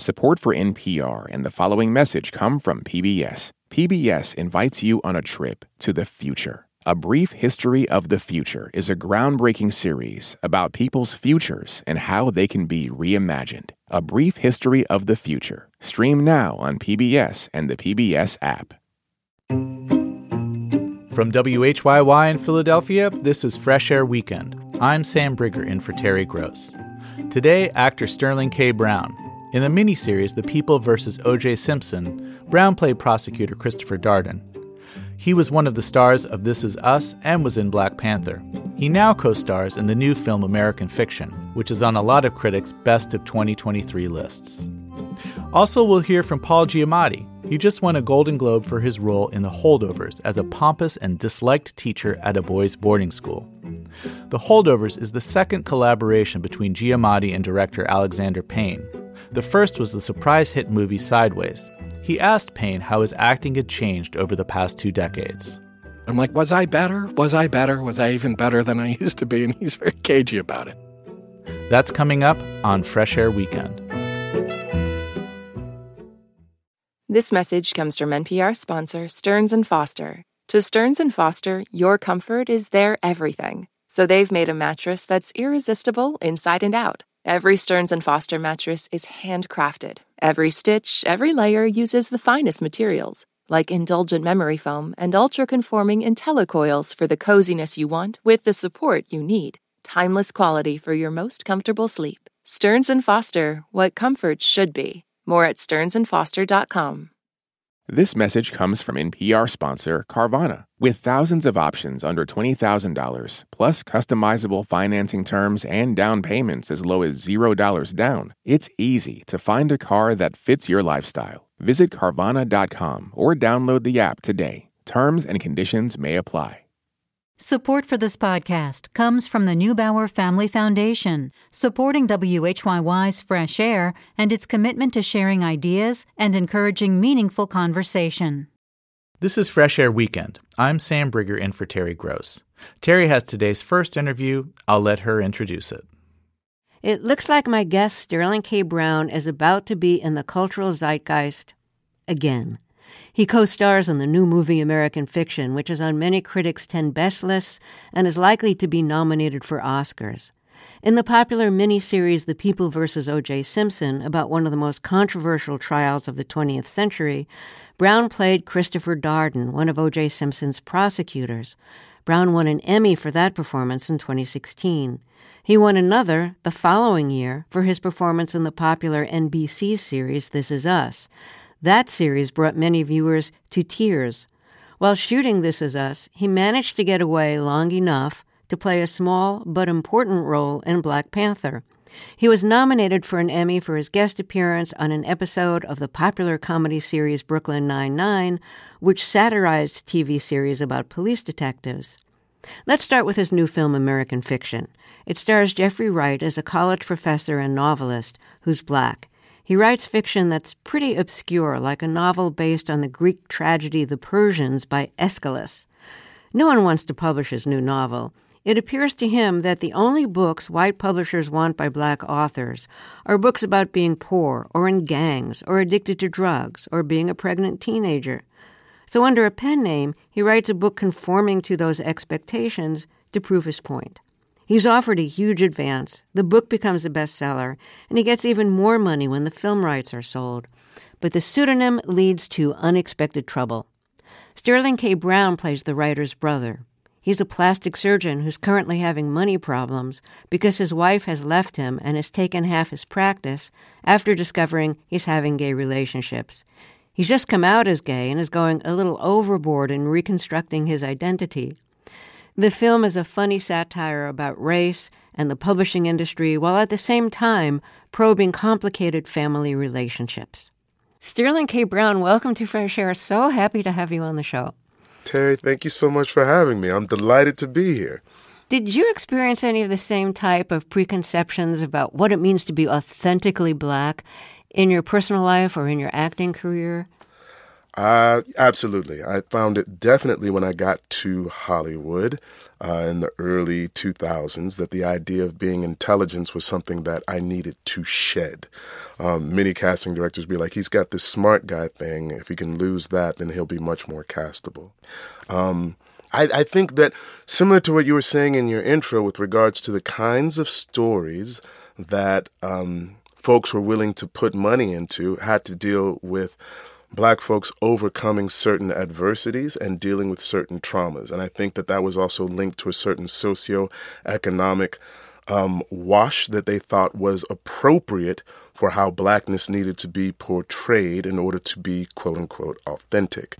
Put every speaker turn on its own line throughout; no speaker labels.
Support for NPR and the following message come from PBS. PBS invites you on a trip to the future. A Brief History of the Future is a groundbreaking series about people's futures and how they can be reimagined. A Brief History of the Future. Stream now on PBS and the PBS app.
From WHYY in Philadelphia, this is Fresh Air Weekend. I'm Sam Briger in for Terry Gross. Today, actor Sterling K. Brown in the miniseries The People vs. O.J. Simpson, Brown played prosecutor Christopher Darden. He was one of the stars of This Is Us and was in Black Panther. He now co stars in the new film American Fiction, which is on a lot of critics' best of 2023 lists. Also, we'll hear from Paul Giamatti. He just won a Golden Globe for his role in The Holdovers as a pompous and disliked teacher at a boys' boarding school. The Holdovers is the second collaboration between Giamatti and director Alexander Payne, the first was the surprise hit movie Sideways. He asked Payne how his acting had changed over the past two decades.
I'm like, was I better? Was I better? Was I even better than I used to be? And he's very cagey about it.
That's coming up on Fresh Air Weekend.
This message comes from NPR sponsor Stearns and Foster. To Stearns and Foster, your comfort is their everything. So they've made a mattress that's irresistible inside and out. Every Stearns and Foster mattress is handcrafted. Every stitch, every layer uses the finest materials, like indulgent memory foam and ultra-conforming IntelliCoils for the coziness you want with the support you need. Timeless quality for your most comfortable sleep. Stearns and Foster, what comfort should be. More at stearnsandfoster.com.
This message comes from NPR sponsor Carvana. With thousands of options under $20,000, plus customizable financing terms and down payments as low as $0 down, it's easy to find a car that fits your lifestyle. Visit Carvana.com or download the app today. Terms and conditions may apply.
Support for this podcast comes from the Neubauer Family Foundation, supporting WHYY's Fresh Air and its commitment to sharing ideas and encouraging meaningful conversation.
This is Fresh Air Weekend. I'm Sam Briger in for Terry Gross. Terry has today's first interview. I'll let her introduce it.
It looks like my guest, Sterling K. Brown, is about to be in the cultural zeitgeist again. He co stars in the new movie American Fiction, which is on many critics' 10 best lists and is likely to be nominated for Oscars. In the popular miniseries The People vs. O.J. Simpson, about one of the most controversial trials of the 20th century, Brown played Christopher Darden, one of O.J. Simpson's prosecutors. Brown won an Emmy for that performance in 2016. He won another the following year for his performance in the popular NBC series This Is Us. That series brought many viewers to tears. While shooting This Is Us, he managed to get away long enough to play a small but important role in Black Panther. He was nominated for an Emmy for his guest appearance on an episode of the popular comedy series Brooklyn Nine-Nine, which satirized TV series about police detectives. Let's start with his new film American Fiction. It stars Jeffrey Wright as a college professor and novelist who's black. He writes fiction that's pretty obscure, like a novel based on the Greek tragedy The Persians by Aeschylus. No one wants to publish his new novel. It appears to him that the only books white publishers want by black authors are books about being poor, or in gangs, or addicted to drugs, or being a pregnant teenager. So, under a pen name, he writes a book conforming to those expectations to prove his point. He's offered a huge advance. The book becomes a bestseller, and he gets even more money when the film rights are sold. But the pseudonym leads to unexpected trouble. Sterling K. Brown plays the writer's brother. He's a plastic surgeon who's currently having money problems because his wife has left him and has taken half his practice after discovering he's having gay relationships. He's just come out as gay and is going a little overboard in reconstructing his identity. The film is a funny satire about race and the publishing industry while at the same time probing complicated family relationships. Sterling K. Brown, welcome to Fresh Air. So happy to have you on the show.
Terry, thank you so much for having me. I'm delighted to be here.
Did you experience any of the same type of preconceptions about what it means to be authentically black in your personal life or in your acting career?
Uh, absolutely. I found it definitely when I got to Hollywood uh, in the early 2000s that the idea of being intelligence was something that I needed to shed. Um, many casting directors be like, he's got this smart guy thing. If he can lose that, then he'll be much more castable. Um, I, I think that similar to what you were saying in your intro with regards to the kinds of stories that um, folks were willing to put money into had to deal with black folks overcoming certain adversities and dealing with certain traumas. And I think that that was also linked to a certain socioeconomic um, wash that they thought was appropriate for how blackness needed to be portrayed in order to be quote unquote authentic.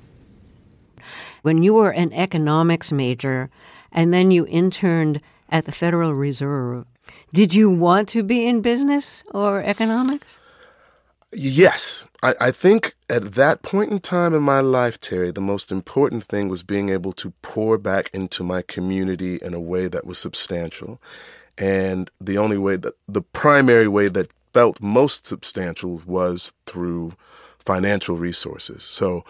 When you were an economics major and then you interned at the Federal Reserve, did you want to be in business or economics?
Yes. I, I, think at that point in time in my life, Terry, the most important thing was being able to pour back into my community in a way that was substantial. And the only way that, the primary way that felt most substantial was through financial resources. So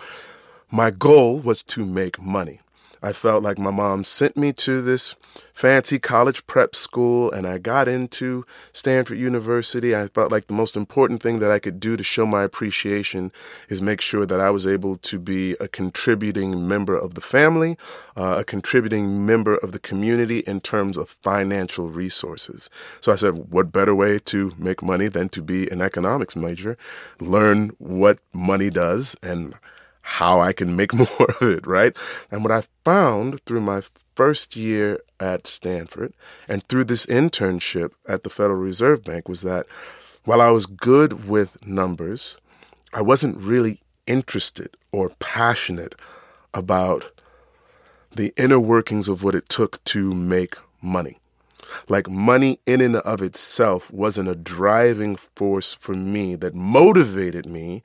my goal was to make money. I felt like my mom sent me to this fancy college prep school and I got into Stanford University. I felt like the most important thing that I could do to show my appreciation is make sure that I was able to be a contributing member of the family, uh, a contributing member of the community in terms of financial resources. So I said, what better way to make money than to be an economics major, learn what money does and how I can make more of it, right? And what I found through my first year at Stanford and through this internship at the Federal Reserve Bank was that while I was good with numbers, I wasn't really interested or passionate about the inner workings of what it took to make money. Like money in and of itself wasn't a driving force for me that motivated me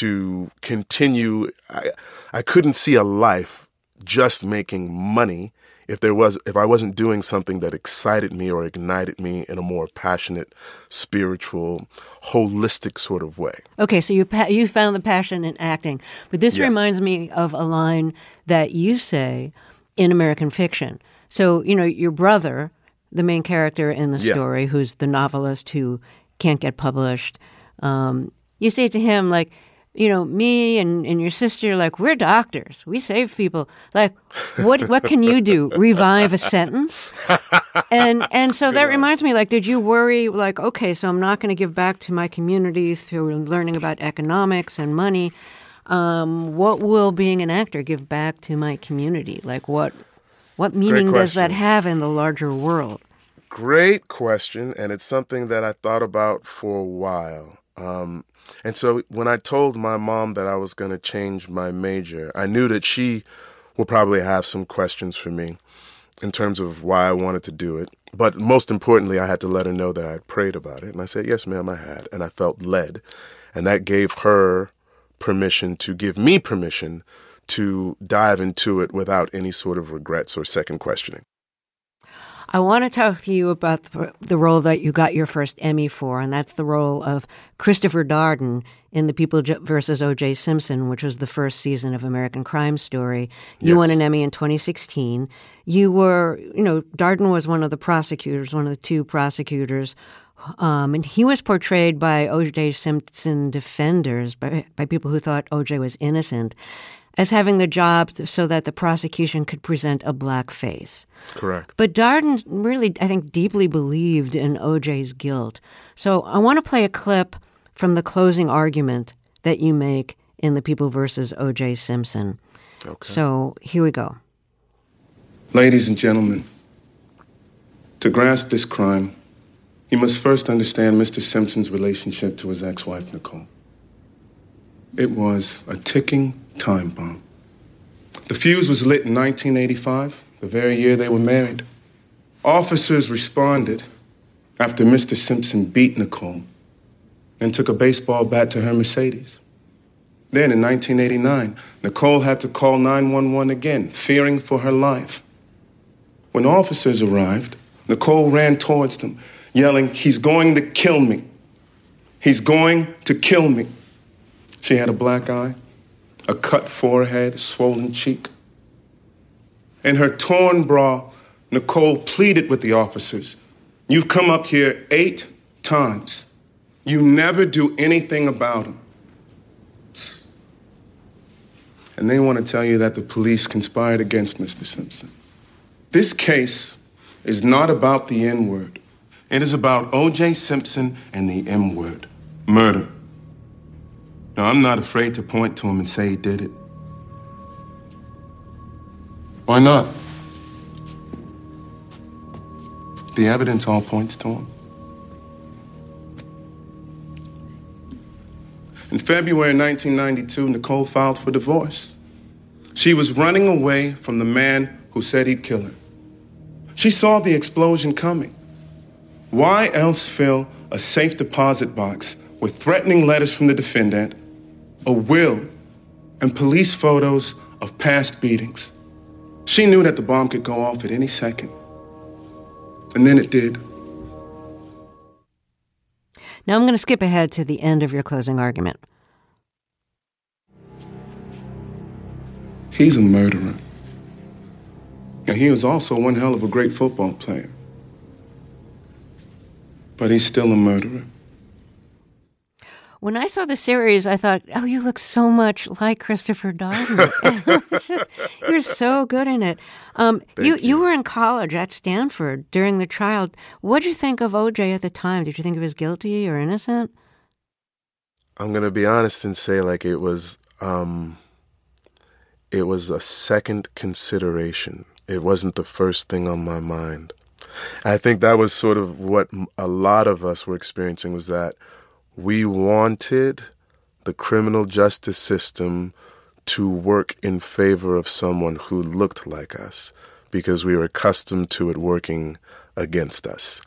to continue. I, I couldn't see a life just making money if there was if I wasn't doing something that excited me or ignited me in a more passionate, spiritual, holistic sort of way.
Okay, so you you found the passion in acting, but this yeah. reminds me of a line that you say in American fiction. So you know your brother, the main character in the story, yeah. who's the novelist who can't get published. Um, you say to him like you know, me and, and your sister, like, we're doctors. We save people. Like, what what can you do? Revive a sentence? And and so that reminds me, like, did you worry, like, okay, so I'm not going to give back to my community through learning about economics and money. Um, what will being an actor give back to my community? Like, what what meaning does that have in the larger world?
Great question, and it's something that I thought about for a while. Um, and so when I told my mom that I was going to change my major, I knew that she would probably have some questions for me in terms of why I wanted to do it. But most importantly, I had to let her know that I had prayed about it. And I said, yes, ma'am, I had. And I felt led. And that gave her permission to give me permission to dive into it without any sort of regrets or second questioning.
I want to talk to you about the, role that you got your first Emmy for, and that's the role of Christopher Darden in The People versus O.J. Simpson, which was the first season of American Crime Story. You yes. won an Emmy in 2016. You were, you know, Darden was one of the prosecutors, one of the two prosecutors. Um, and he was portrayed by O.J. Simpson defenders, by, by people who thought O.J. was innocent as having the job so that the prosecution could present a black face.
Correct.
But Darden really, I think, deeply believed in OJ's guilt. So I want to play a clip from the closing argument that you make in The People versus OJ Simpson. Okay. So here we go.
Ladies and gentlemen, to grasp this crime, you must first understand Mr. Simpson's relationship to his ex wife, Nicole. It was a ticking time bomb. The fuse was lit in 1985, the very year they were married. Officers responded after Mr. Simpson beat Nicole and took a baseball bat to her Mercedes. Then in 1989, Nicole had to call 911 again, fearing for her life. When officers arrived, Nicole ran towards them, yelling, He's going to kill me. He's going to kill me. She had a black eye, a cut forehead, swollen cheek. In her torn bra, Nicole pleaded with the officers You've come up here eight times. You never do anything about them. And they want to tell you that the police conspired against Mr. Simpson. This case is not about the N word, it is about O.J. Simpson and the M word murder. Now, I'm not afraid to point to him and say he did it. Why not? The evidence all points to him. In February 1992, Nicole filed for divorce. She was running away from the man who said he'd kill her. She saw the explosion coming. Why else fill a safe deposit box with threatening letters from the defendant, a will, and police photos of past beatings? She knew that the bomb could go off at any second. And then it did.
Now I'm going to skip ahead to the end of your closing argument.
He's a murderer. And he was also one hell of a great football player. But he's still a murderer.
When I saw the series, I thought, "Oh, you look so much like Christopher Darden. it's just you're so good in it." Um, you, you, you were in college at Stanford during the trial. What did you think of OJ at the time? Did you think he was guilty or innocent?
I'm gonna be honest and say like it was um, it was a second consideration. It wasn't the first thing on my mind. I think that was sort of what a lot of us were experiencing was that we wanted the criminal justice system to work in favor of someone who looked like us because we were accustomed to it working against us.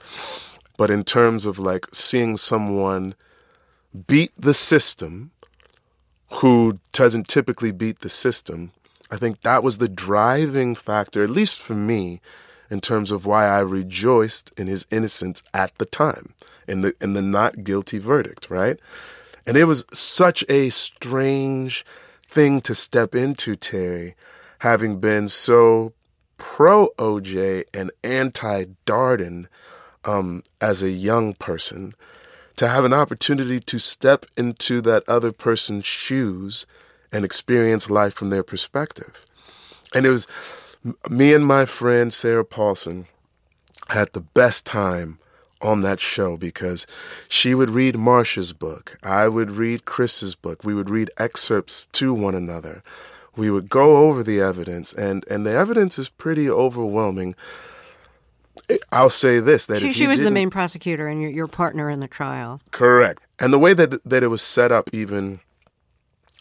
But in terms of like seeing someone beat the system who doesn't typically beat the system, I think that was the driving factor, at least for me, in terms of why I rejoiced in his innocence at the time in the in the not guilty verdict, right? And it was such a strange thing to step into, Terry, having been so pro OJ and anti Darden um, as a young person, to have an opportunity to step into that other person's shoes and experience life from their perspective. And it was me and my friend Sarah Paulson had the best time on that show because she would read Marsha's book. I would read Chris's book. We would read excerpts to one another. We would go over the evidence, and, and the evidence is pretty overwhelming. I'll say this: that
she, she was the main prosecutor and your, your partner in the trial.
Correct, and the way that that it was set up, even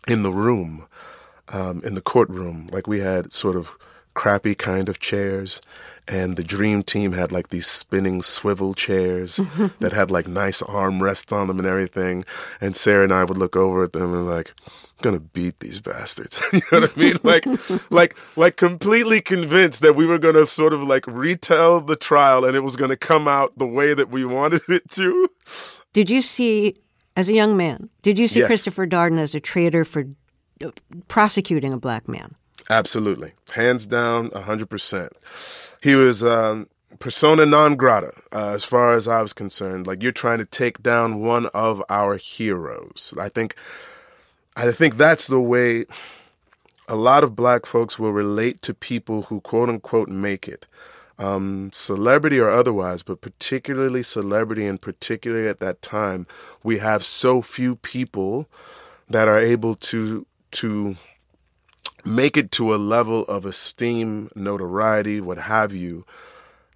in the room, um, in the courtroom, like we had sort of crappy kind of chairs, and the dream team had like these spinning swivel chairs that had like nice armrests on them and everything. And Sarah and I would look over at them and like, I'm gonna beat these bastards. you know what I mean? Like, like, like completely convinced that we were gonna sort of like retell the trial and it was gonna come out the way that we wanted it to.
Did you see, as a young man, did you see
Yes.
Christopher Darden as a traitor for uh, prosecuting a black man?
Absolutely. Hands down, 100%. He was um, persona non grata uh, as far as I was concerned. Like, you're trying to take down one of our heroes. I think, I think that's the way a lot of black folks will relate to people who quote unquote make it. Um, celebrity or otherwise, but particularly celebrity, and particularly at that time, we have so few people that are able to to make it to a level of esteem, notoriety, what have you,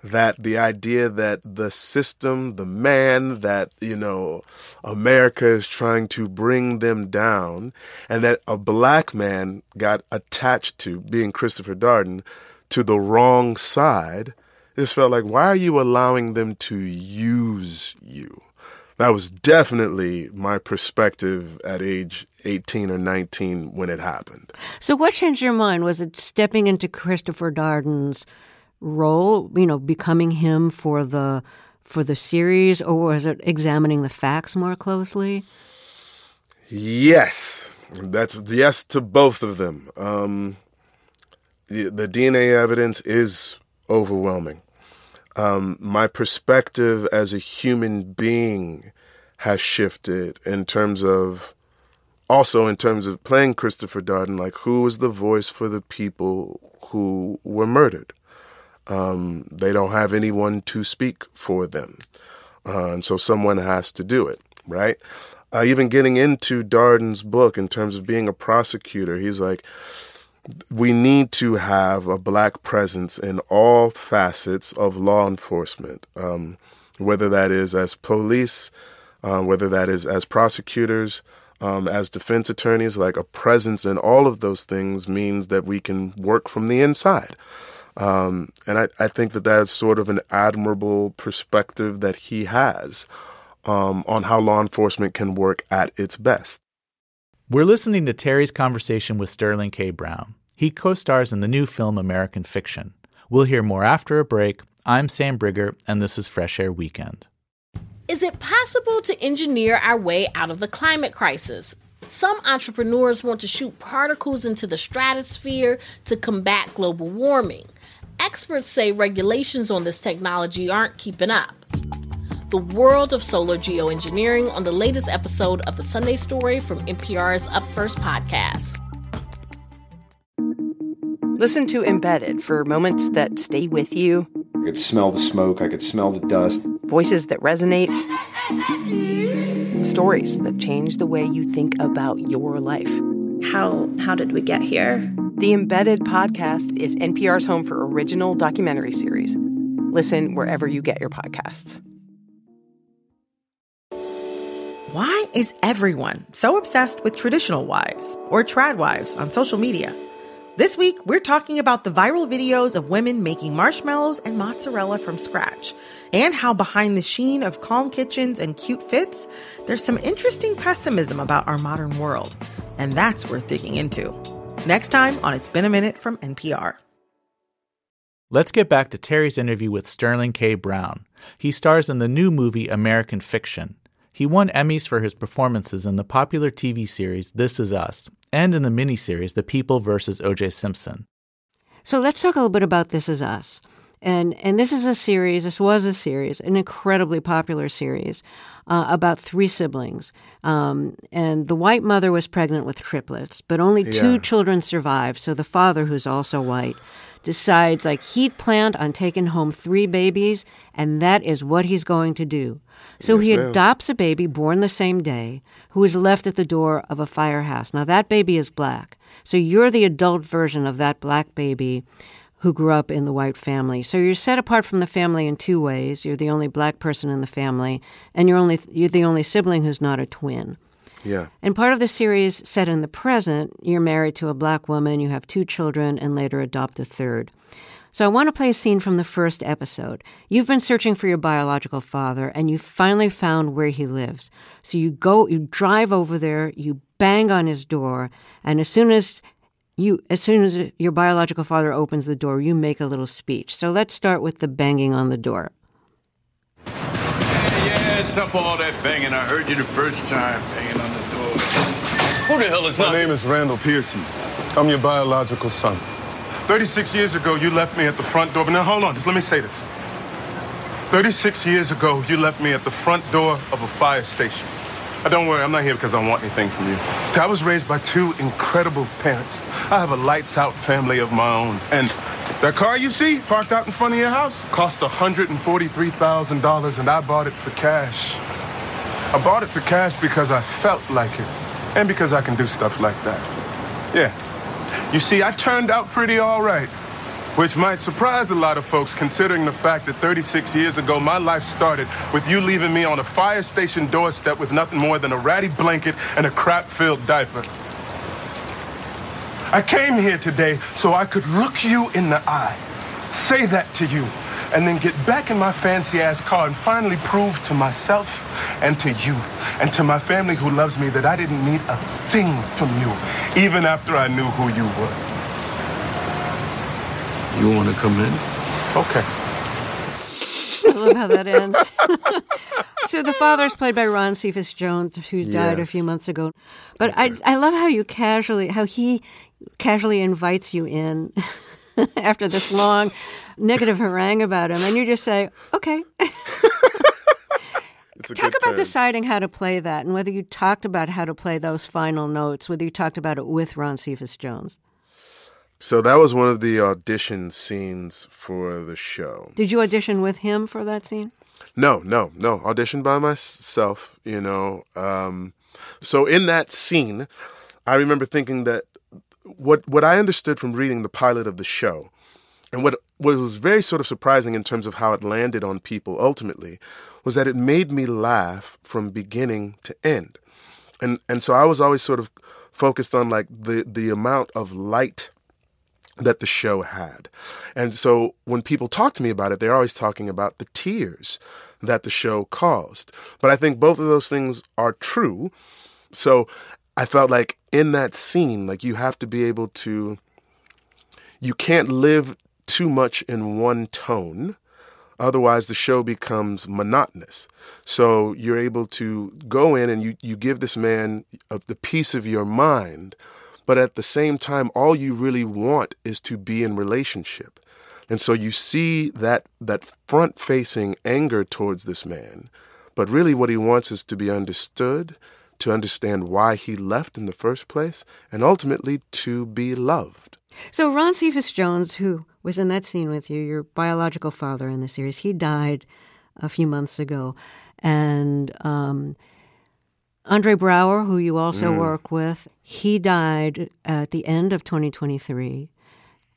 that the idea that the system, the man, that, you know, America is trying to bring them down, and that a black man got attached to, being Christopher Darden, to the wrong side, it just felt like, why are you allowing them to use you? That was definitely my perspective at age 18 or 19 when it happened.
So, what changed your mind? Was it stepping into Christopher Darden's role, you know, becoming him for the for the series, or was it examining the facts more closely?
Yes. That's yes to both of them. Um, the, the DNA evidence is overwhelming. Um, my perspective as a human being has shifted in terms of also in terms of playing Christopher Darden, like who was the voice for the people who were murdered? Um, they don't have anyone to speak for them. Uh, and so someone has to do it, right? Uh, even getting into Darden's book in terms of being a prosecutor, he's like, we need to have a black presence in all facets of law enforcement, um, whether that is as police, uh, whether that is as prosecutors, um, as defense attorneys. Like a presence in all of those things means that we can work from the inside. Um, and I, I think that that's sort of an admirable perspective that he has um, on how law enforcement can work at its best.
We're listening to Terry's conversation with Sterling K. Brown. He co stars in the new film American Fiction. We'll hear more after a break. I'm Sam Briger, and this is Fresh Air Weekend.
Is it possible to engineer our way out of the climate crisis? Some entrepreneurs want to shoot particles into the stratosphere to combat global warming. Experts say regulations on this technology aren't keeping up. The world of solar geoengineering on the latest episode of the Sunday Story from NPR's Up First podcast.
Listen to Embedded for moments that stay with you.
I could smell the smoke, I could smell the dust.
Voices that resonate. Stories that change the way you think about your life.
How how did we get here?
The Embedded podcast is NPR's home for original documentary series. Listen wherever you get your podcasts.
Why is everyone so obsessed with traditional wives or trad wives on social media? This week, we're talking about the viral videos of women making marshmallows and mozzarella from scratch, and how behind the sheen of calm kitchens and cute fits, there's some interesting pessimism about our modern world. And that's worth digging into. Next time on It's Been a Minute from NPR.
Let's get back to Terry's interview with Sterling K. Brown. He stars in the new movie American Fiction. He won Emmys for his performances in the popular TV series This Is Us and in the miniseries The People vs. O.J. Simpson.
So let's talk a little bit about This Is Us. And, and this is a series, this was a series, an incredibly popular series uh, about three siblings. Um, and the white mother was pregnant with triplets, but only yeah. two children survived. So the father, who's also white, decides like he'd planned on taking home three babies, and that is what he's going to do. So yes, he ma'am. adopts a baby born the same day who is left at the door of a firehouse. Now, that baby is black. So you're the adult version of that black baby who grew up in the white family. So you're set apart from the family in two ways. You're the only black person in the family, and you're only you're the only sibling who's not a twin.
Yeah.
And part of the series set in the present, you're married to a black woman, you have two children, and later adopt a third. So I want to play a scene from the first episode. You've been searching for your biological father and you finally found where he lives. So you go, you drive over there, you bang on his door, and as soon as you as soon as your biological father opens the door, you make a little speech. So let's start with the banging on the door.
Yeah, yeah, stop all that banging. I heard you the first time banging on the door. Who the hell is
My
not?
name is Randall Pearson. I'm your biological son. 36 years ago, you left me at the front door. But now, hold on, just let me say this. 36 years ago, you left me at the front door of a fire station. Now, don't worry, I'm not here because I want anything from you. I was raised by two incredible parents. I have a lights out family of my own. And that car you see parked out in front of your house cost $143,000, and I bought it for cash. I bought it for cash because I felt like it, and because I can do stuff like that. Yeah, you see, I turned out pretty all right, which might surprise a lot of folks considering the fact that 36 years ago, my life started with you leaving me on a fire station doorstep with nothing more than a ratty blanket and a crap filled diaper. I came here today so I could look you in the eye, say that to you, and then get back in my fancy ass car and finally prove to myself and to you and to my family who loves me that I didn't need a thing from you, even after I knew who you were.
You want to come in?
Okay.
I love how that ends. so the father is played by Ron Cephas Jones, who died a few months ago. But I, I love how you casually, how he casually invites you in after this long negative harangue about him, and you just say, "Okay." Talk about deciding how to play that, and whether you talked about how to play those final notes, whether you talked about it with Ron Cephas Jones.
So that was one of the audition scenes for the show.
Did you audition with him for that scene?
No, no, no. Auditioned by myself, you know. Um, so in that scene, I remember thinking that what what I understood from reading the pilot of the show, and what what was very sort of surprising in terms of how it landed on people ultimately, was that it made me laugh from beginning to end, and and so I was always sort of focused on like the the amount of light that the show had. And so when people talk to me about it, they're always talking about the tears that the show caused. But I think both of those things are true. So I felt like in that scene, like you have to be able to, you can't live too much in one tone. Otherwise, the show becomes monotonous. So you're able to go in and you, you give this man a, the piece of your mind, but at the same time, all you really want is to be in relationship. And so you see that that front facing anger towards this man, but really what he wants is to be understood, to understand why he left in the first place, and ultimately to be loved.
So Ron Cephas Jones, who was in that scene with you, your biological father in the series, he died a few months ago, and um, Andre Braugher, who you also
Mm.
work with, he died at the end of 2023,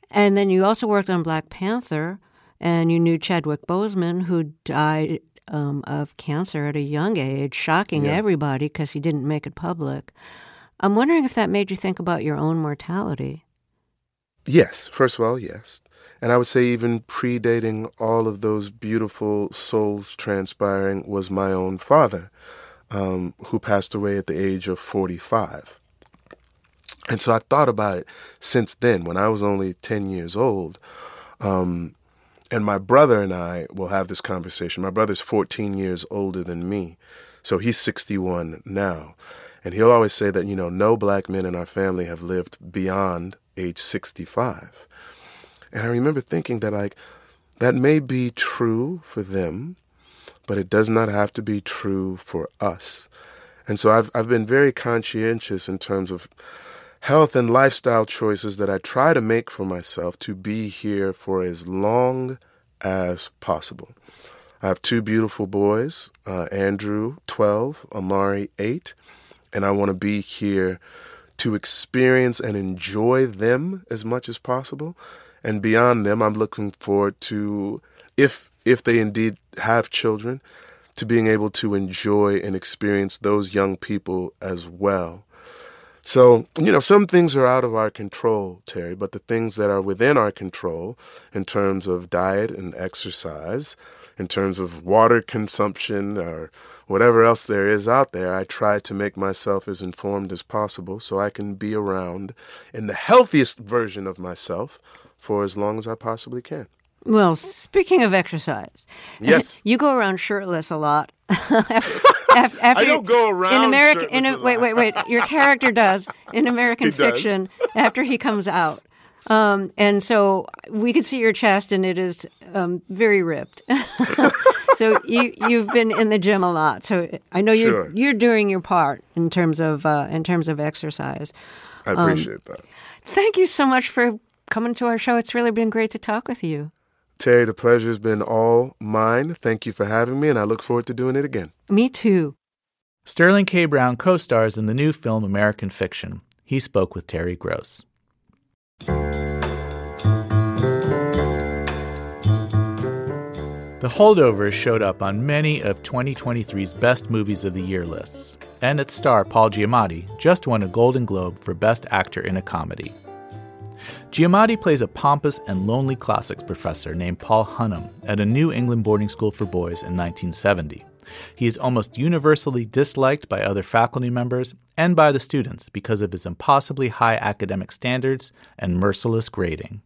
and then you also worked on Black Panther, and you knew Chadwick Boseman, who died um, of cancer at a young age, shocking
Yeah.
everybody because he didn't make it public. I'm wondering if that made you think about your own mortality.
Yes, first of all, yes. And I would say, even predating all of those beautiful souls transpiring, was my own father, um, who passed away at the age of 45. And so I thought about it since then, when I was only 10 years old. Um, and my brother and I will have this conversation. My brother's 14 years older than me, so he's 61 now. And he'll always say that, you know, no black men in our family have lived beyond age 65. And I remember thinking that, like, that may be true for them, but it does not have to be true for us. And so I've, I've been very conscientious in terms of health and lifestyle choices that I try to make for myself to be here for as long as possible. I have two beautiful boys, uh, Andrew, 12, Amari, 8, and I want to be here to experience and enjoy them as much as possible. And beyond them, I'm looking forward to, if if they indeed have children, to being able to enjoy and experience those young people as well. So, you know, some things are out of our control, Terry, but the things that are within our control in terms of diet and exercise, in terms of water consumption or whatever else there is out there, I try to make myself as informed as possible so I can be around in the healthiest version of myself for as long as I possibly can.
Well, speaking of exercise,
Yes.
you go around shirtless a lot. after, after,
I don't go
in
around
American. In a,
shirtless a
wait, wait, wait. Your character does in American
He
fiction after he comes out, um, and so we can see your chest, and it is um, very ripped. so you you've been in the gym a lot. So I know you're
Sure.
you're doing your part in terms of uh, in terms of exercise.
I
Um,
appreciate that.
Thank you so much for coming to our show. It's really been great to talk with you.
Terry, the pleasure has been all mine. Thank you for having me, and I look forward to doing it again.
Me too.
Sterling K. Brown co stars in the new film American Fiction. He spoke with Terry Gross. The Holdovers showed up on many of 2023's best movies of the year lists, and its star Paul Giamatti just won a Golden Globe for Best Actor in a Comedy. Giamatti plays a pompous and lonely classics professor named Paul Hunham at a New England boarding school for boys in 1970. He is almost universally disliked by other faculty members and by the students because of his impossibly high academic standards and merciless grading.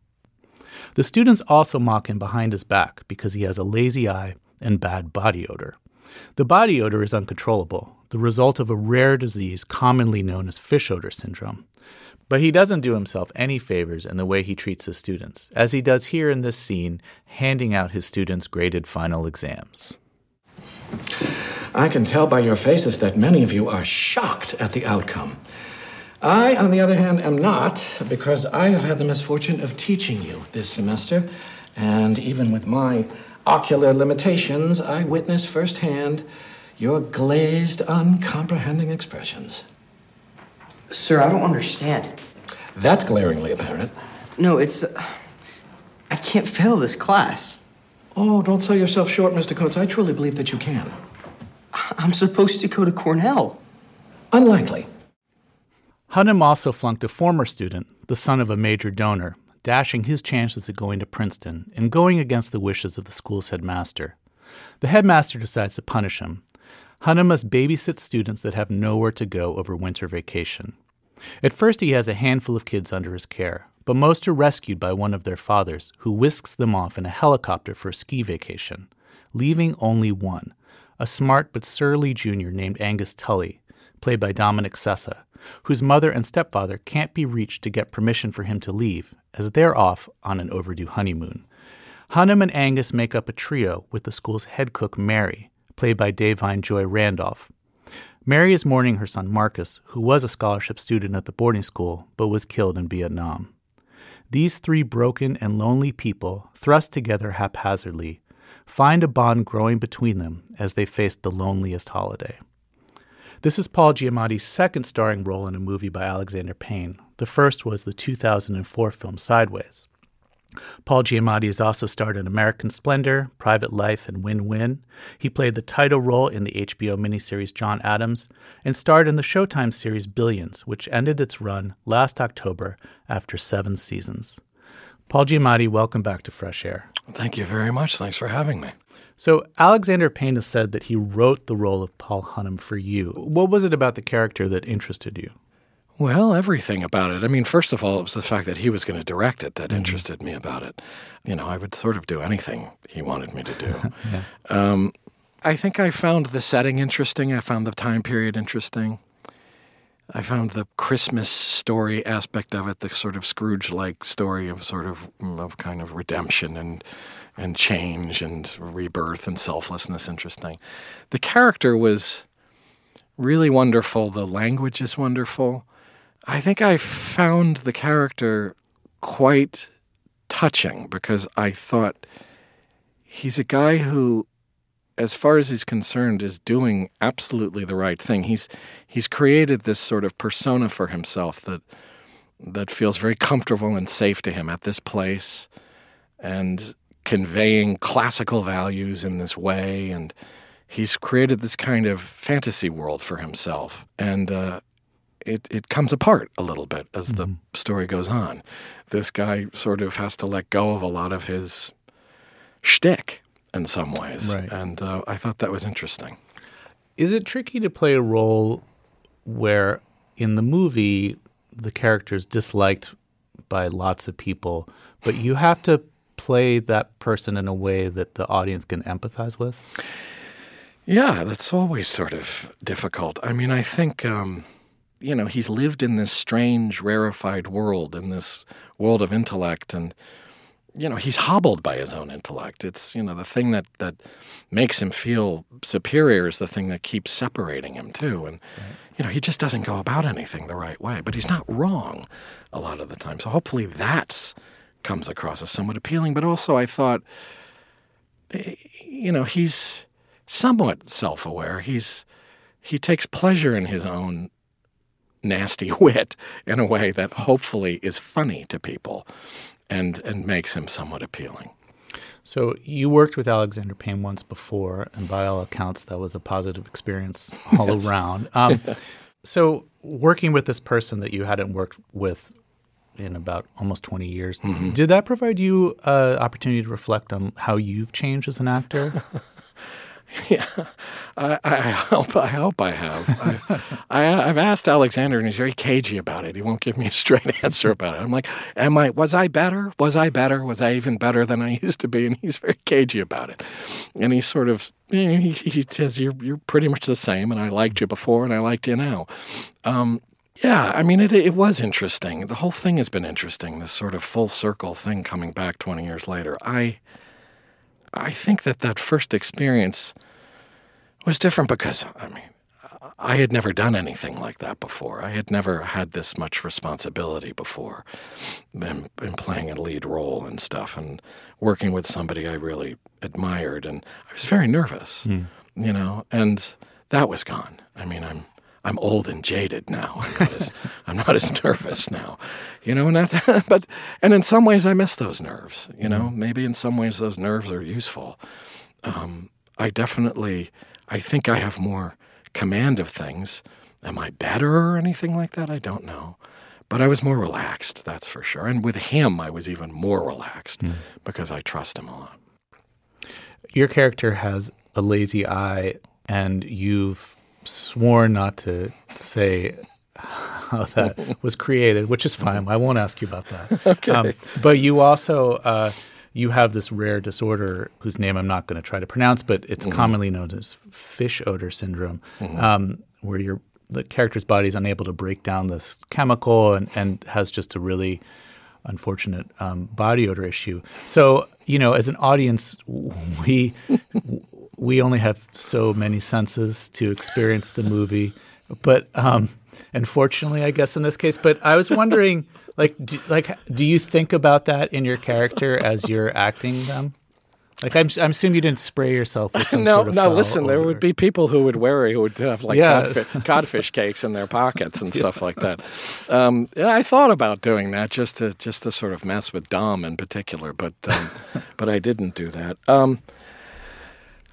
The students also mock him behind his back because he has a lazy eye, and bad body odor. The body odor is uncontrollable, the result of a rare disease commonly known as fish odor syndrome. But he doesn't do himself any favors in the way he treats his students, as he does here in this scene, handing out his students' graded final exams.
I can tell by your faces that many of you are shocked at the outcome. I, on the other hand, am not, because I have had the misfortune of teaching you this semester, and even with my ocular limitations, I witness firsthand your glazed, uncomprehending expressions.
Sir, I don't understand.
That's glaringly apparent.
No, it's. Uh, I can't fail this class.
Oh, don't sell yourself short, Mr. Coates. I truly believe that you can.
I'm supposed to go to Cornell.
Unlikely.
Hunham also flunked a former student, the son of a major donor, dashing his chances of going to Princeton and going against the wishes of the school's headmaster. The headmaster decides to punish him. Hunham must babysit students that have nowhere to go over winter vacation. At first, he has a handful of kids under his care, but most are rescued by one of their fathers, who whisks them off in a helicopter for a ski vacation, leaving only one, a smart but surly junior named Angus Tully, played by Dominic Sessa, whose mother and stepfather can't be reached to get permission for him to leave, as they're off on an overdue honeymoon. Hunham and Angus make up a trio with the school's head cook, Mary, played by Da'Vine Joy Randolph. Mary is mourning her son Marcus, who was a scholarship student at the boarding school but was killed in Vietnam. These three broken and lonely people, thrust together haphazardly, find a bond growing between them as they face the loneliest holiday. This is Paul Giamatti's second starring role in a movie by Alexander Payne. The first was the 2004 film Sideways. Paul Giamatti has also starred in American Splendor, Private Life, and Win Win. He played the title role in the HBO miniseries John Adams and starred in the Showtime series Billions, which ended its run last October after seven seasons. Paul Giamatti, welcome back to Fresh Air.
Thank you very much. Thanks for having me.
So Alexander Payne has said that he wrote the role of Paul Hunham for you. What was it about the character that interested you?
Well, everything about it. I mean, first of all, it was the fact that he was going to direct it that mm-hmm. interested me about it. You know, I would sort of do anything he wanted me to do. yeah. um, I think I found the setting interesting. I found the time period interesting. I found the Christmas story aspect of it, the sort of Scrooge-like story of sort of of kind of redemption and and change and rebirth and selflessness interesting. The character was really wonderful. The language is wonderful. I think I found the character quite touching because I thought he's a guy who as far as he's concerned is doing absolutely the right thing. He's he's created this sort of persona for himself that that feels very comfortable and safe to him at this place and conveying classical values in this way. And he's created this kind of fantasy world for himself. And uh, it, it comes apart a little bit as mm-hmm. the story goes on. This guy sort of has to let go of a lot of his shtick in some ways. Right. And uh, I thought that was interesting.
Is it tricky to play a role where in the movie the character is disliked by lots of people, but you have to play that person in a way that the audience can empathize with?
Yeah, that's always sort of difficult. I mean, I think, um, you know, he's lived in this strange, rarefied world, in this world of intellect, and, you know, he's hobbled by his own intellect. It's, you know, the thing that, that makes him feel superior is the thing that keeps separating him, too. And, right. you know, he just doesn't go about anything the right way, but he's not wrong a lot of the time. So hopefully that's comes across as somewhat appealing. But also, I thought, eh, you know, he's somewhat self-aware. He's he takes pleasure in his own nasty wit in a way that hopefully is funny to people, and and makes him somewhat appealing.
So you worked with Alexander Payne once before, and by all accounts, that was a positive experience all yes. around. Um, so working with this person that you hadn't worked with in about almost 20 years. Mm-hmm. Did that provide you an uh, opportunity to reflect on how you've changed as an actor?
Yeah, I, I, hope I hope I have. I've, I, have asked Alexander, and he's very cagey about it. He won't give me a straight answer about it. I'm like, "Am I? Was I better? Was I better? Was I even better than I used to be?" And he's very cagey about it. And he sort of he, he says, "You're you're pretty much the same, and I liked you before, and I liked you now." Um, yeah, I mean, it, it was interesting. The whole thing has been interesting. This sort of full circle thing coming back 20 years later. I I think that that first experience was different because, I mean, I had never done anything like that before. I had never had this much responsibility before, been playing a lead role and stuff, and working with somebody I really admired. And I was very nervous, mm. you know, and that was gone. I mean, I'm I'm old and jaded now. I'm not as, I'm not as nervous now, you know. And that, but and in some ways, I miss those nerves. You know, mm-hmm. maybe in some ways those nerves are useful. Um, I definitely, I think I have more command of things. Am I better or anything like that? I don't know. But I was more relaxed, that's for sure. And with him, I was even more relaxed mm. because I trust him a lot.
Your character has a lazy eye, and you've sworn not to say how that was created, which is fine. I won't ask you about that.
okay. Um,
but you also uh, you have this rare disorder whose name I'm not going to try to pronounce, but it's mm-hmm. commonly known as fish odor syndrome, mm-hmm. um, where your the character's body is unable to break down this chemical and, and has just a really unfortunate um, body odor issue. So, you know, as an audience, we we only have so many senses to experience the movie. But um, unfortunately, I guess in this case. But I was wondering, like, do, like, do you think about that in your character as you're acting them? Like I'm, I'm assuming you didn't spray yourself with some
no,
sort of
no. Listen, there would be people who would worry who would have like
yeah.
codfish, codfish, cakes in their pockets and stuff yeah. like that. Um, I thought about doing that just to just to sort of mess with Dom in particular, but um, but I didn't do that. Um,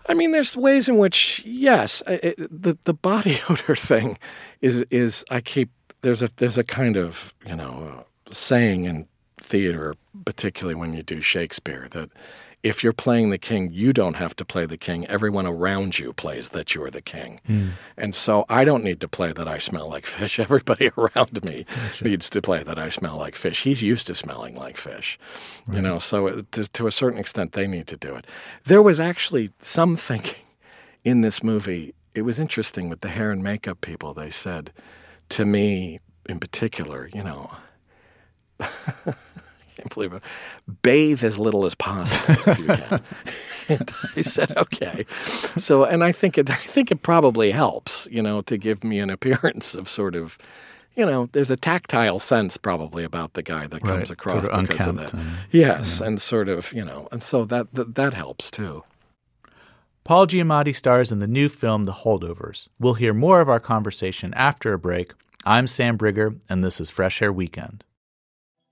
I mean, there's ways in which, yes, it, the the body odor thing is is I keep there's a there's a kind of you know saying in theater, particularly when you do Shakespeare, that if you're playing the king, you don't have to play the king. Everyone around you plays that you're the king. Mm. And so I don't need to play that I smell like fish. Everybody around me gotcha. needs to play that I smell like fish. He's used to smelling like fish, right. you know, so it, to, to a certain extent, they need to do it. There was actually some thinking in this movie. It was interesting with the hair and makeup people. They said to me in particular, you know, can't believe it. Bathe as little as possible if you can. and I said, okay. So, and I think it, I think it probably helps, you know, to give me an appearance of sort of, you know, there's a tactile sense probably about the guy that comes
right.
across
sort of
because of that.
And,
yes, and sort of, you know, and so that, that that helps too.
Paul Giamatti stars in the new film The Holdovers. We'll hear more of our conversation after a break. I'm Sam Briger, and this is Fresh Air Weekend.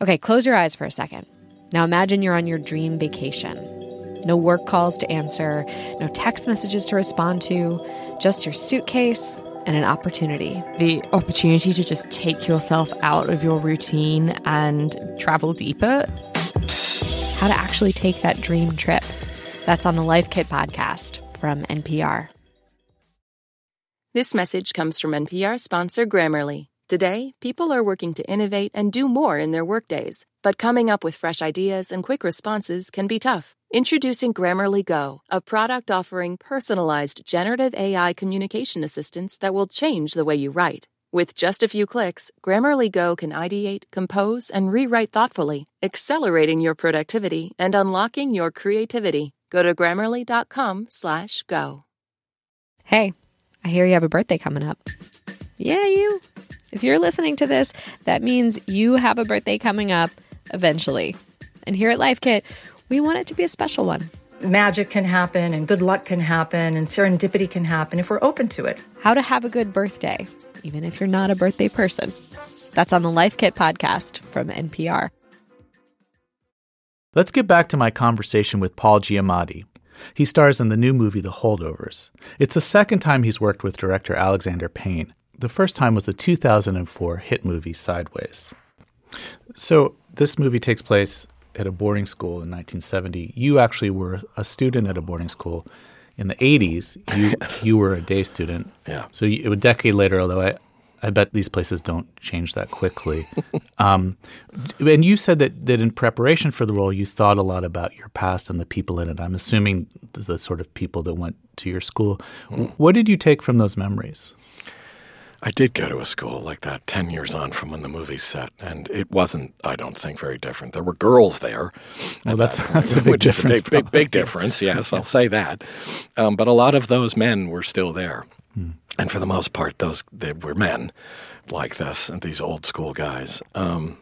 Okay, close your eyes for a second. Now imagine you're on your dream vacation. No work calls to answer, no text messages to respond to, just your suitcase and an opportunity.
The opportunity to just take yourself out of your routine and travel deeper.
How to actually take that dream trip. That's on the Life Kit podcast from NPR.
This message comes from NPR sponsor Grammarly. Today, people are working to innovate and do more in their workdays, but coming up with fresh ideas and quick responses can be tough. Introducing Grammarly Go, a product offering personalized generative AI communication assistance that will change the way you write. With just a few clicks, Grammarly Go can ideate, compose, and rewrite thoughtfully, accelerating your productivity and unlocking your creativity. Go to grammarly.com/go.
Hey, I hear you have a birthday coming up. Yeah, you. If you're listening to this, that means you have a birthday coming up eventually. And here at Life Kit, we want it to be a special one.
Magic can happen, and good luck can happen, and serendipity can happen if we're open to it.
How to have a good birthday, even if you're not a birthday person. That's on the Life Kit podcast from NPR.
Let's get back to my conversation with Paul Giamatti. He stars in the new movie The Holdovers. It's the second time he's worked with director Alexander Payne. The first time was the 2004 hit movie Sideways. So, this movie takes place at a boarding school in 1970. You actually were a student at a boarding school in the 80s, you you were a day student.
Yeah.
So you, a decade later, although I, I bet these places don't change that quickly. um, and you said that, that in preparation for the role, you thought a lot about your past and the people in it. I'm assuming the sort of people that went to your school.
Mm.
What did you take from those memories?
I did go to a school like that 10 years on from when the movie set, and it wasn't, I don't think, very different. There were girls there.
Well, that's,
that
that's a big
which
difference.
Is a big, big, big difference, yes, I'll say that. Um, but a lot of those men were still there.
Hmm.
And for the most part, those they were men like this, and these old school guys. Um,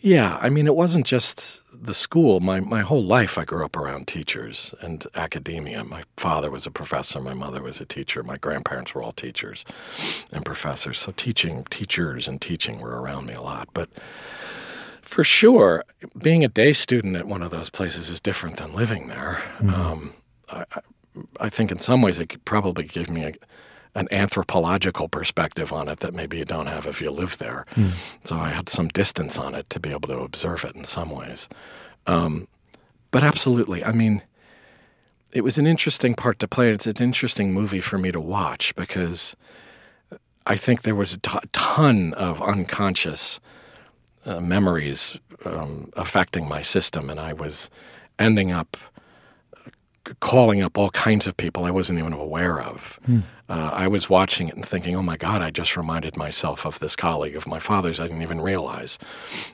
yeah, I mean, it wasn't just the school. My my whole life, I grew up around teachers and academia. My father was a professor. My mother was a teacher. My grandparents were all teachers and professors. So teaching, teachers, and teaching were around me a lot. But for sure, being a day student at one of those places is different than living there.
Mm-hmm.
Um, I, I, I think in some ways it could probably give me a, an anthropological perspective on it that maybe you don't have if you live there.
Mm.
So I had some distance on it to be able to observe it in some ways. Um, but absolutely, I mean, it was an interesting part to play. It's an interesting movie for me to watch because I think there was a t- ton of unconscious uh, memories um, affecting my system, and I was ending up calling up all kinds of people I wasn't even aware of.
Hmm.
Uh, I was watching it and thinking, oh my God, I just reminded myself of this colleague of my father's. I didn't even realize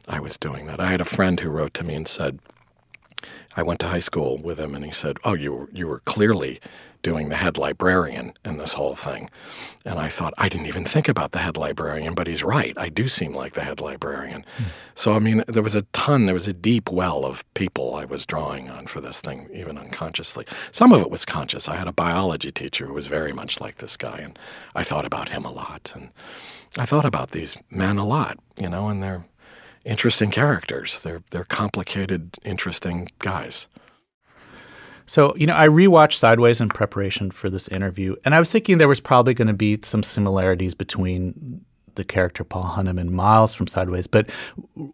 I was doing that. I had a friend who wrote to me and said, I went to high school with him, and he said, "Oh, you were, you were clearly doing the head librarian in this whole thing." And I thought, I didn't even think about the head librarian, but he's right. I do seem like the head librarian. So I mean, there was a ton, there was a deep well of people I was drawing on for this thing, even unconsciously. Some of it was conscious. I had a biology teacher who was very much like this guy, and I thought about him a lot, and I thought about these men a lot, you know, and they're interesting characters. They're they're complicated, interesting guys.
So, you know, I rewatched Sideways in preparation for this interview, and I was thinking there was probably going to be some similarities between the character Paul Hunham and Miles from Sideways, but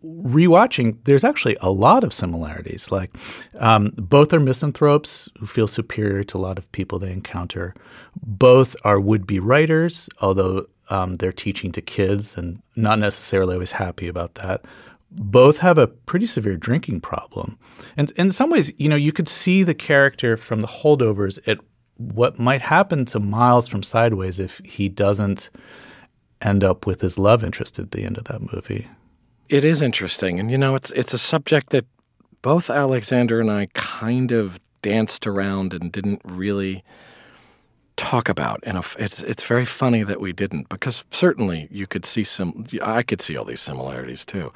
rewatching, there's actually a lot of similarities. Like, um, both are misanthropes who feel superior to a lot of people they encounter. Both are would-be writers, although um, they're teaching to kids and not necessarily always happy about that. Both have a pretty severe drinking problem. And in some ways, you know, you could see the character from the holdovers at what might happen to Miles from Sideways if he doesn't end up with his love interest at the end of that movie.
It is interesting, and you know, it's it's a subject that both Alexander and I kind of danced around and didn't really talk about. And it's it's very funny that we didn't, because certainly you could see some. I could see all these similarities too.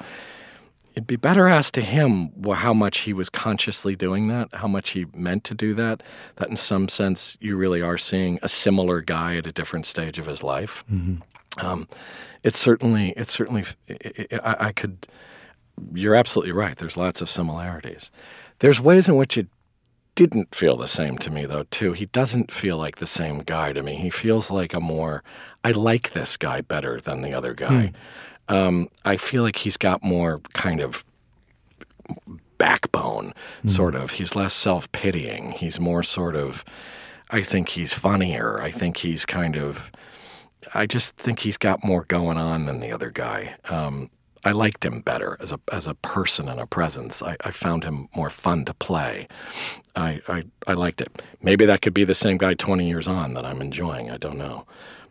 It'd be better asked to him how much he was consciously doing that, how much he meant to do that. That, in some sense, you really are seeing a similar guy at a different stage of his life.
Mm-hmm.
Um, it's certainly, it's certainly, it, it, I, I could. You're absolutely right. There's lots of similarities. There's ways in which it didn't feel the same to me, though, too. He doesn't feel like the same guy to me. He feels like a more, I like this guy better than the other guy.
Hmm.
Um, I feel like he's got more kind of backbone,
Hmm.
sort of. He's less self pitying. He's more sort of, I think he's funnier. I think he's kind of, I just think he's got more going on than the other guy. Um, I liked him better as a as a person and a presence. I, I found him more fun to play. I, I I liked it. Maybe that could be the same guy twenty years on that I'm enjoying. I don't know,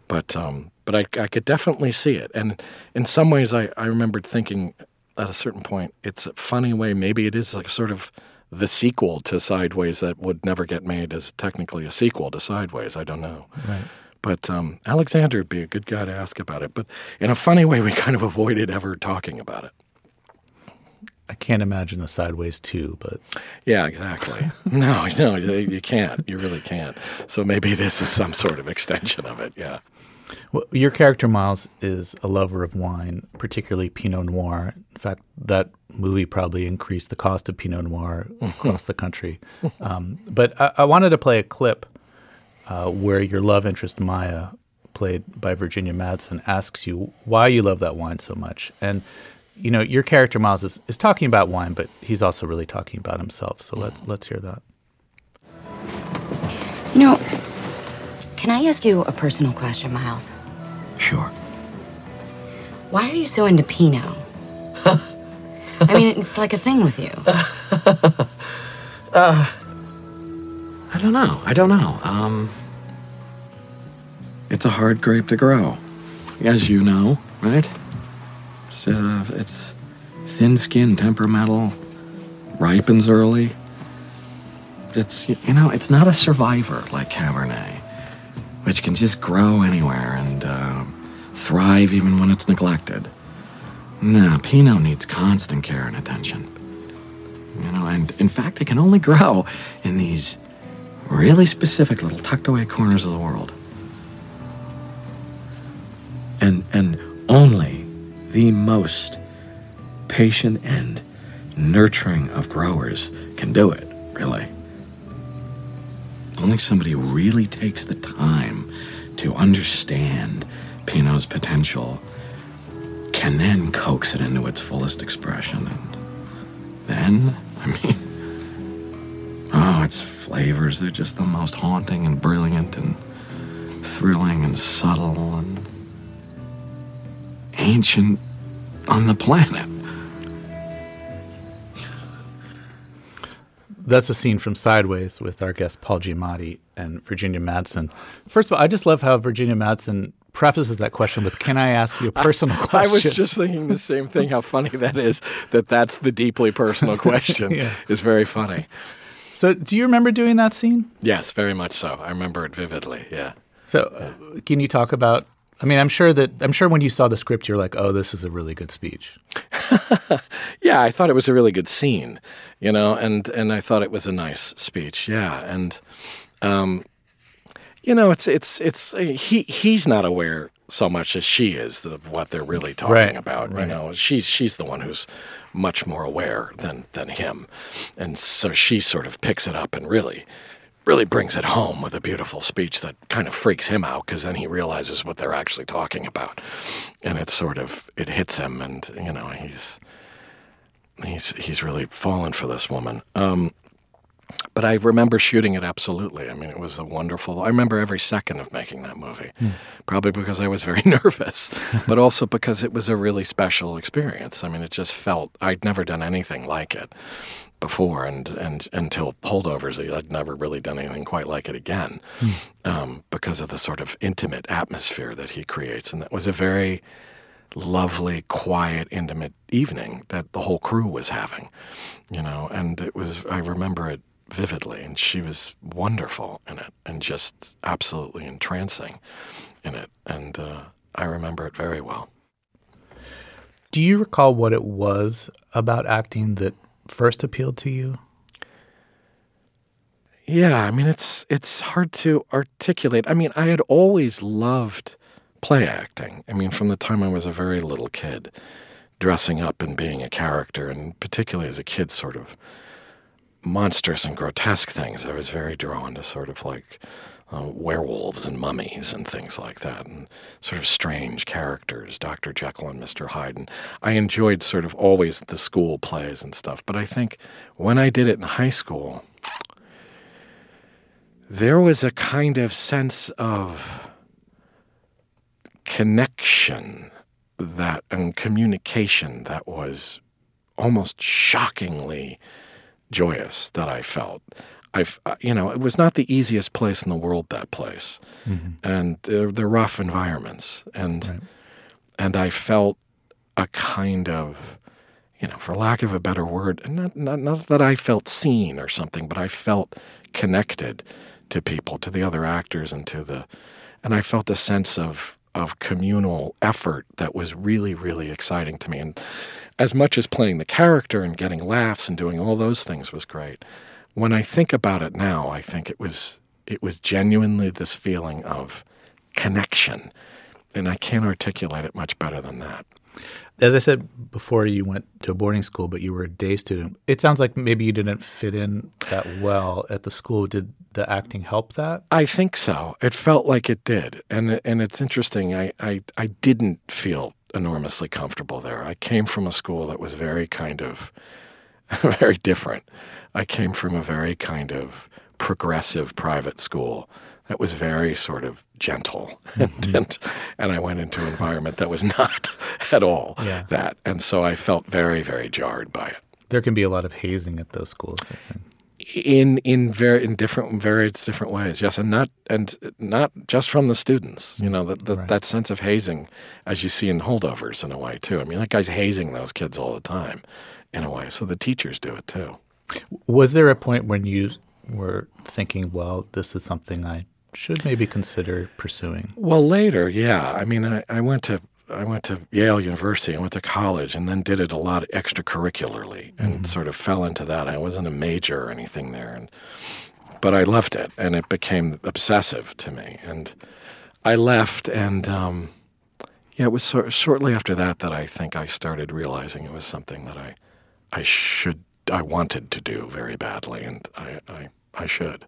but um, but I I could definitely see it. And in some ways, I I remembered thinking at a certain point, it's a funny way. Maybe it is like sort of the sequel to Sideways that would never get made as technically a sequel to Sideways. I don't know.
Right.
But um, Alexander would be a good guy to ask about it. But in a funny way, we kind of avoided ever talking about it.
I can't imagine the Sideways too, but
yeah, exactly. no, no, you can't. You really can't. So maybe this is some sort of extension of it. Yeah.
Well, your character Miles is a lover of wine, particularly Pinot Noir. In fact, that movie probably increased the cost of Pinot Noir across the country. Um, but I, I wanted to play a clip uh, where your love interest Maya, played by Virginia Madsen, asks you why you love that wine so much. And you know, your character Miles is, is talking about wine, but he's also really talking about himself. So let let's hear that.
You know, can I ask you a personal question, Miles?
Sure.
Why are you so into Pinot? I mean, it's like a thing with you.
Uh, I don't know. I don't know. Um, it's a hard grape to grow, as you know, right? It's, uh, it's thin-skinned, temperamental, ripens early. It's you know, it's not a survivor like Cabernet, which can just grow anywhere and uh, thrive even when it's neglected. No, Pinot needs constant care and attention. You know, and in fact, it can only grow in these really specific little tucked away corners of the world. And and only the most patient and nurturing of growers can do it, really. Only somebody who really takes the time to understand Pinot's potential can then coax it into its fullest expression. And then, I mean, oh, its flavors, they're just the most haunting and brilliant and thrilling and subtle and ancient on the planet.
That's a scene from Sideways with our guest Paul Giamatti and Virginia Madsen. First of all, I just love how Virginia Madsen prefaces that question with, "Can I ask you a personal question?"
I was just thinking the same thing. How funny that is. That that's the deeply personal question.
Yeah.
Is very funny.
So, do you remember doing that scene?
Yes, very much so. I remember it vividly. Yeah.
So, uh, can you talk about? I mean, I'm sure that I'm sure when you saw the script, you're like, "Oh, this is a really good speech."
yeah, I thought it was a really good scene, you know, and and I thought it was a nice speech. Yeah, and um, you know, it's it's it's he he's not aware so much as she is of what they're really talking
Right,
about.
right.
You know, she's she's the one who's much more aware than than him, and so she sort of picks it up and really. Really brings it home with a beautiful speech that kind of freaks him out because then he realizes what they're actually talking about, and it sort of it hits him, and you know he's he's he's really fallen for this woman. Um, but I remember shooting it absolutely. I mean, it was a wonderful. I remember every second of making that movie,
Hmm.
probably because I was very nervous, but also because it was a really special experience. I mean, it just felt I'd never done anything like it before, and and until holdovers, I'd never really done anything quite like it again, um, because of the sort of intimate atmosphere that he creates, and that was a very lovely, quiet, intimate evening that the whole crew was having, you know, and it was, I remember it vividly, and she was wonderful in it and just absolutely entrancing in it. And uh, I remember it very well.
Do you recall what it was about acting that first appealed to you?
Yeah, I mean it's it's hard to articulate. I mean, I had always loved play acting. I mean, from the time I was a very little kid, dressing up and being a character, and particularly as a kid, sort of monstrous and grotesque things. I was very drawn to sort of like uh, werewolves and mummies and things like that, and sort of strange characters, Dr. Jekyll and Mr. Hyde. And I enjoyed sort of always the school plays and stuff. But I think when I did it in high school, there was a kind of sense of connection that and communication that was almost shockingly joyous that I felt. I've, uh, you know, it was not the easiest place in the world. That place,
Mhm.
and they're, they're rough environments, and and I felt a kind of, you know, for lack of a better word, not, not not that I felt seen or something, but I felt connected to people, to the other actors, and to the, and I felt a sense of of communal effort that was really really exciting to me, and as much as playing the character and getting laughs and doing all those things was great. When I think about it now, I think it was it was genuinely this feeling of connection, and I can't articulate it much better than that.
As I said before, you went to a boarding school, but you were a day student. It sounds like maybe you didn't fit in that well at the school. Did the acting help that?
I think so. It felt like it did, and and it's interesting. I I, I didn't feel enormously comfortable there. I came from a school that was very kind of very different. I came from a very kind of progressive private school that was very sort of gentle and, mm-hmm. and, and I went into an environment that was not at all
Yeah.
that and so I felt very very jarred by it
There can be a lot of hazing at those schools. I think.
In in very in different various different ways yes and not and not just from the students you know the, the, that sense of hazing as you see in holdovers in a way too. I mean that guy's hazing those kids all the time in a way so the teachers do it too.
Was there a point when you were thinking, well, this is something I should maybe consider pursuing?
well later yeah. I mean i, I went to I went to Yale University. I went to college and then did it a lot extracurricularly and sort of fell into that. I wasn't a major or anything there, and but I loved it and it became obsessive to me. And I left, and um, yeah, it was sort shortly after that that I think I started realizing it was something that I I should I wanted to do very badly, and I I, I should.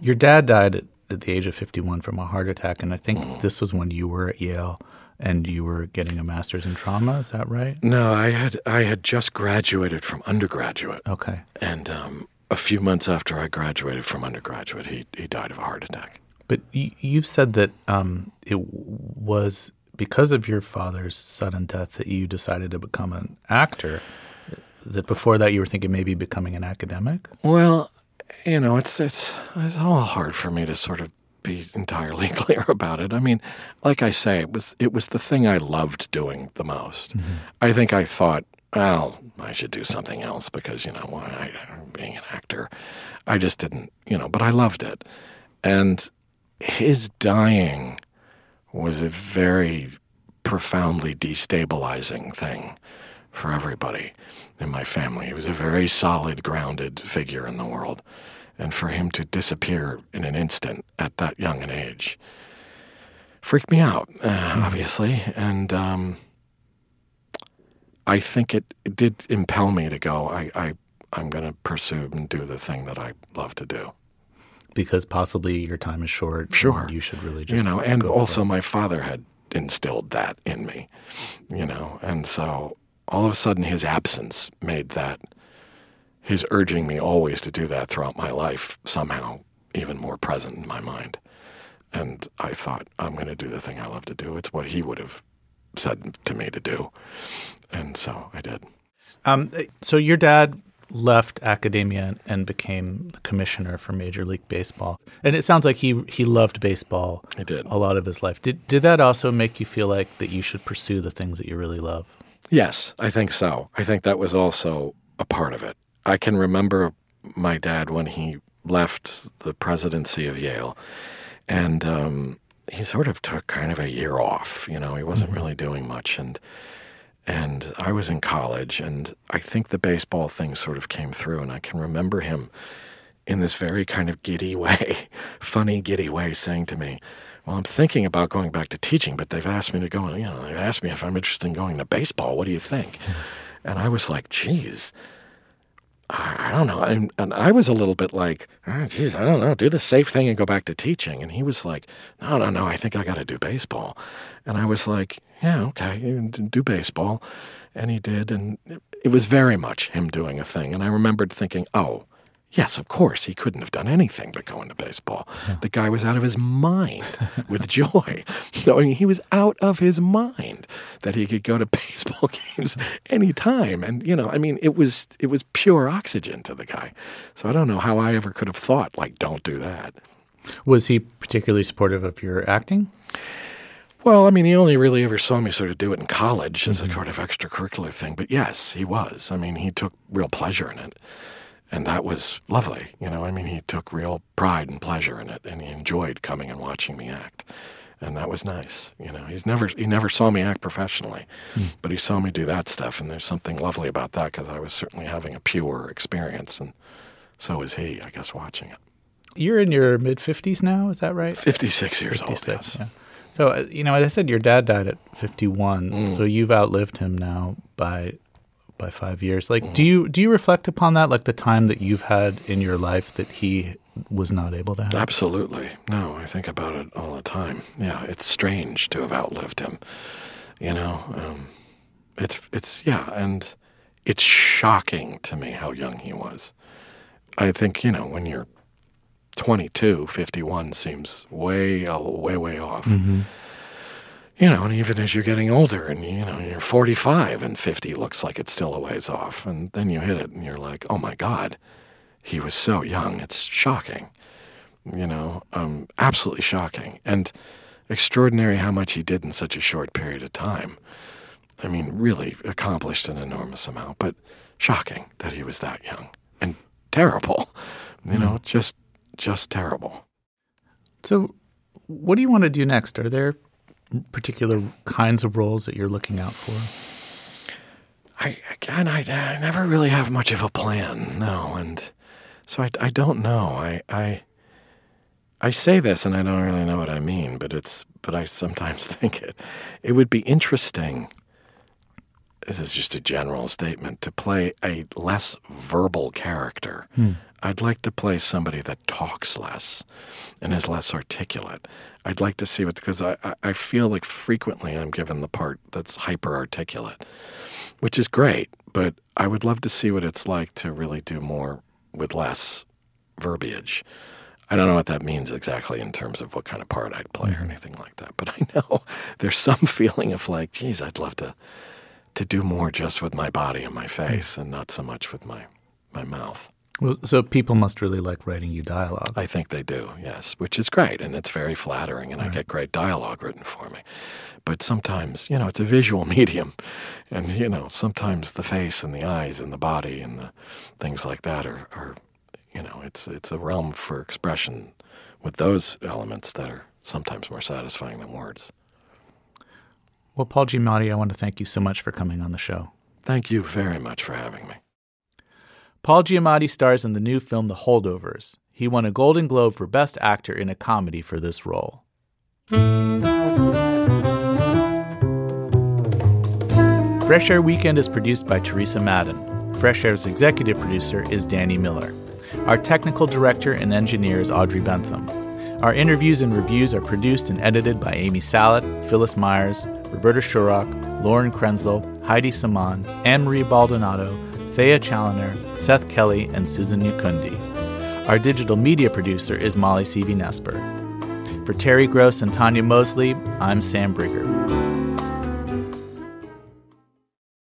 Your dad died at, at the age of 51 from a heart attack, and I think this was when you were at Yale and you were getting a master's in drama. Is that right?
No, I had I had just graduated from undergraduate.
Okay.
And um, a few months after I graduated from undergraduate, he he died of a heart attack.
But y- you've said that um, it was because of your father's sudden death that you decided to become an actor. That before that you were thinking maybe becoming an academic.
Well, you know, it's it's it's all hard for me to sort of be entirely clear about it. I mean, like I say, it was it was the thing I loved doing the most. Mm-hmm. I think I thought, well, I should do something else because you know, why I, being an actor, I just didn't, you know, but I loved it, and his dying was a very profoundly destabilizing thing for everybody in my family. He was a very solid, grounded figure in the world. And for him to disappear in an instant at that young an age freaked me out, uh, obviously. And um, I think it, it did impel me to go, I, I, I'm going to pursue and do the thing that I love to do.
Because possibly your time is short.
Sure.
You should really just
you know, and also my father had instilled that in me, you know, and so all of a sudden his absence made that his urging me always to do that throughout my life somehow even more present in my mind. And I thought, I'm going to do the thing I love to do. It's what he would have said to me to do. And so I did.
Um, so your dad left academia and became the commissioner for Major League Baseball, and it sounds like he he loved baseball.
He did
a lot of his life. Did did that also make you feel like that you should pursue the things that you really love?
Yes, I think so. I think that was also a part of it. I can remember my dad when he left the presidency of Yale, and um, he sort of took kind of a year off. You know, he wasn't really doing much, and and I was in college, and I think the baseball thing sort of came through, and I can remember him in this very kind of giddy way, funny giddy way, saying to me, well, I'm thinking about going back to teaching, but they've asked me to go, you know, they've asked me if I'm interested in going to baseball. What do you think? And I was like, geez, I, don't know. And, and I was a little bit like, oh, geez, I don't know. Do the safe thing and go back to teaching. And he was like, no, no, no, I think I got to do baseball. And I was like, yeah, okay, do baseball. And he did. And it was very much him doing a thing. And I remembered thinking, oh, Yes, of course. He couldn't have done anything but go into baseball. The guy was out of his mind with joy. So I mean, he was out of his mind that he could go to baseball games anytime. And you know, I mean, it was it was pure oxygen to the guy. So I don't know how I ever could have thought like, don't do that.
Was he particularly supportive of your acting?
Well, I mean, he only really ever saw me sort of do it in college as a mm-hmm. sort of extracurricular thing. But yes, he was. I mean, he took real pleasure in it. And that was lovely. You know, I mean, he took real pride and pleasure in it, and he enjoyed coming and watching me act. And that was nice. You know, he's never he never saw me act professionally, but he saw me do that stuff, and there's something lovely about that because I was certainly having a pure experience, and so was he, I guess, watching it.
You're in your mid fifties now, is that right?
56 years old, yes.
yeah. So uh, you know, as I said, your dad died at 51,
Mm.
so you've outlived him now by by five years. Like,
Mm.
do you do you reflect upon that, like the time that you've had in your life that he was not able to have?
Absolutely. No, I think about it all the time. Yeah, it's strange to have outlived him. You know, um, it's it's yeah, and it's shocking to me how young he was. I think you know when you're 22, 51 seems way, way, way off.
Mm-hmm.
You know, and even as you're getting older and, you know, you're 45 and 50 looks like it's still a ways off. And then you hit it and you're like, oh my God, he was so young. It's shocking. You know, um, absolutely shocking. And extraordinary how much he did in such a short period of time. I mean, really accomplished an enormous amount, but shocking that he was that young and terrible. You know, just just terrible.
So, what do you want to do next? Are there particular kinds of roles that you're looking out for?
I again, I, I never really have much of a plan, no, and so I, I don't know. I, I I say this, and I don't really know what I mean, but it's but I sometimes think it it would be interesting. This is just a general statement to play a less verbal character.
Hmm.
I'd like to play somebody that talks less and is less articulate. I'd like to see what because I, I, feel like frequently I'm given the part that's hyper articulate, which is great, but I would love to see what it's like to really do more with less verbiage. I don't know what that means exactly in terms of what kind of part I'd play or mm-hmm. anything like that, but I know there's some feeling of like, geez, I'd love to to do more just with my body and my mm-hmm. face and not so much with my my mouth.
Well, so people must really like writing you dialogue.
I think they do, yes, which is great, and it's very flattering, and I get great dialogue written for me. But sometimes, you know, it's a visual medium, and you know, sometimes the face and the eyes and the body and the things like that are, are you know, it's it's a realm for expression with those elements that are sometimes more satisfying than words.
Well, Paul Giamatti, I want to thank you so much for coming on the show.
Thank you very much for having me.
Paul Giamatti stars in the new film The Holdovers. He won a Golden Globe for Best Actor in a Comedy for this role. Fresh Air Weekend is produced by Teresa Madden. Fresh Air's executive producer is Danny Miller. Our technical director and engineer is Audrey Bentham. Our interviews and reviews are produced and edited by Amy Salet, Phyllis Myers, Roberta Shorrock, Lauren Krenzel, Heidi Saman, Anne Marie Baldonado, Thea Challoner, Seth Kelly, and Susan Nyakundi. Our digital media producer is Molly Seavey Nesper. For Terry Gross and Tanya Mosley, I'm Sam Briger.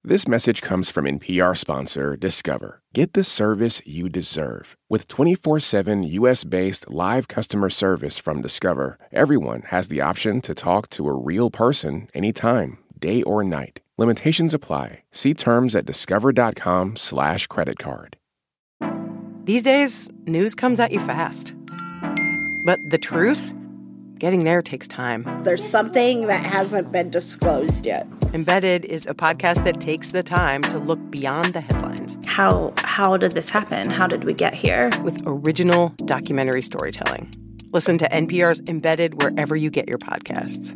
This message comes from NPR sponsor Discover. Get the service you deserve. With 24 7 US based live customer service from Discover, everyone has the option to talk to a real person anytime, day or night. Limitations apply. See terms at discover.com/slash credit card.
These days, news comes at you fast. But the truth? Getting there takes time.
There's something that hasn't been disclosed yet.
Embedded is a podcast that takes the time to look beyond the headlines.
How how did this happen? How did we get here?
With original documentary storytelling. Listen to NPR's Embedded wherever you get your podcasts.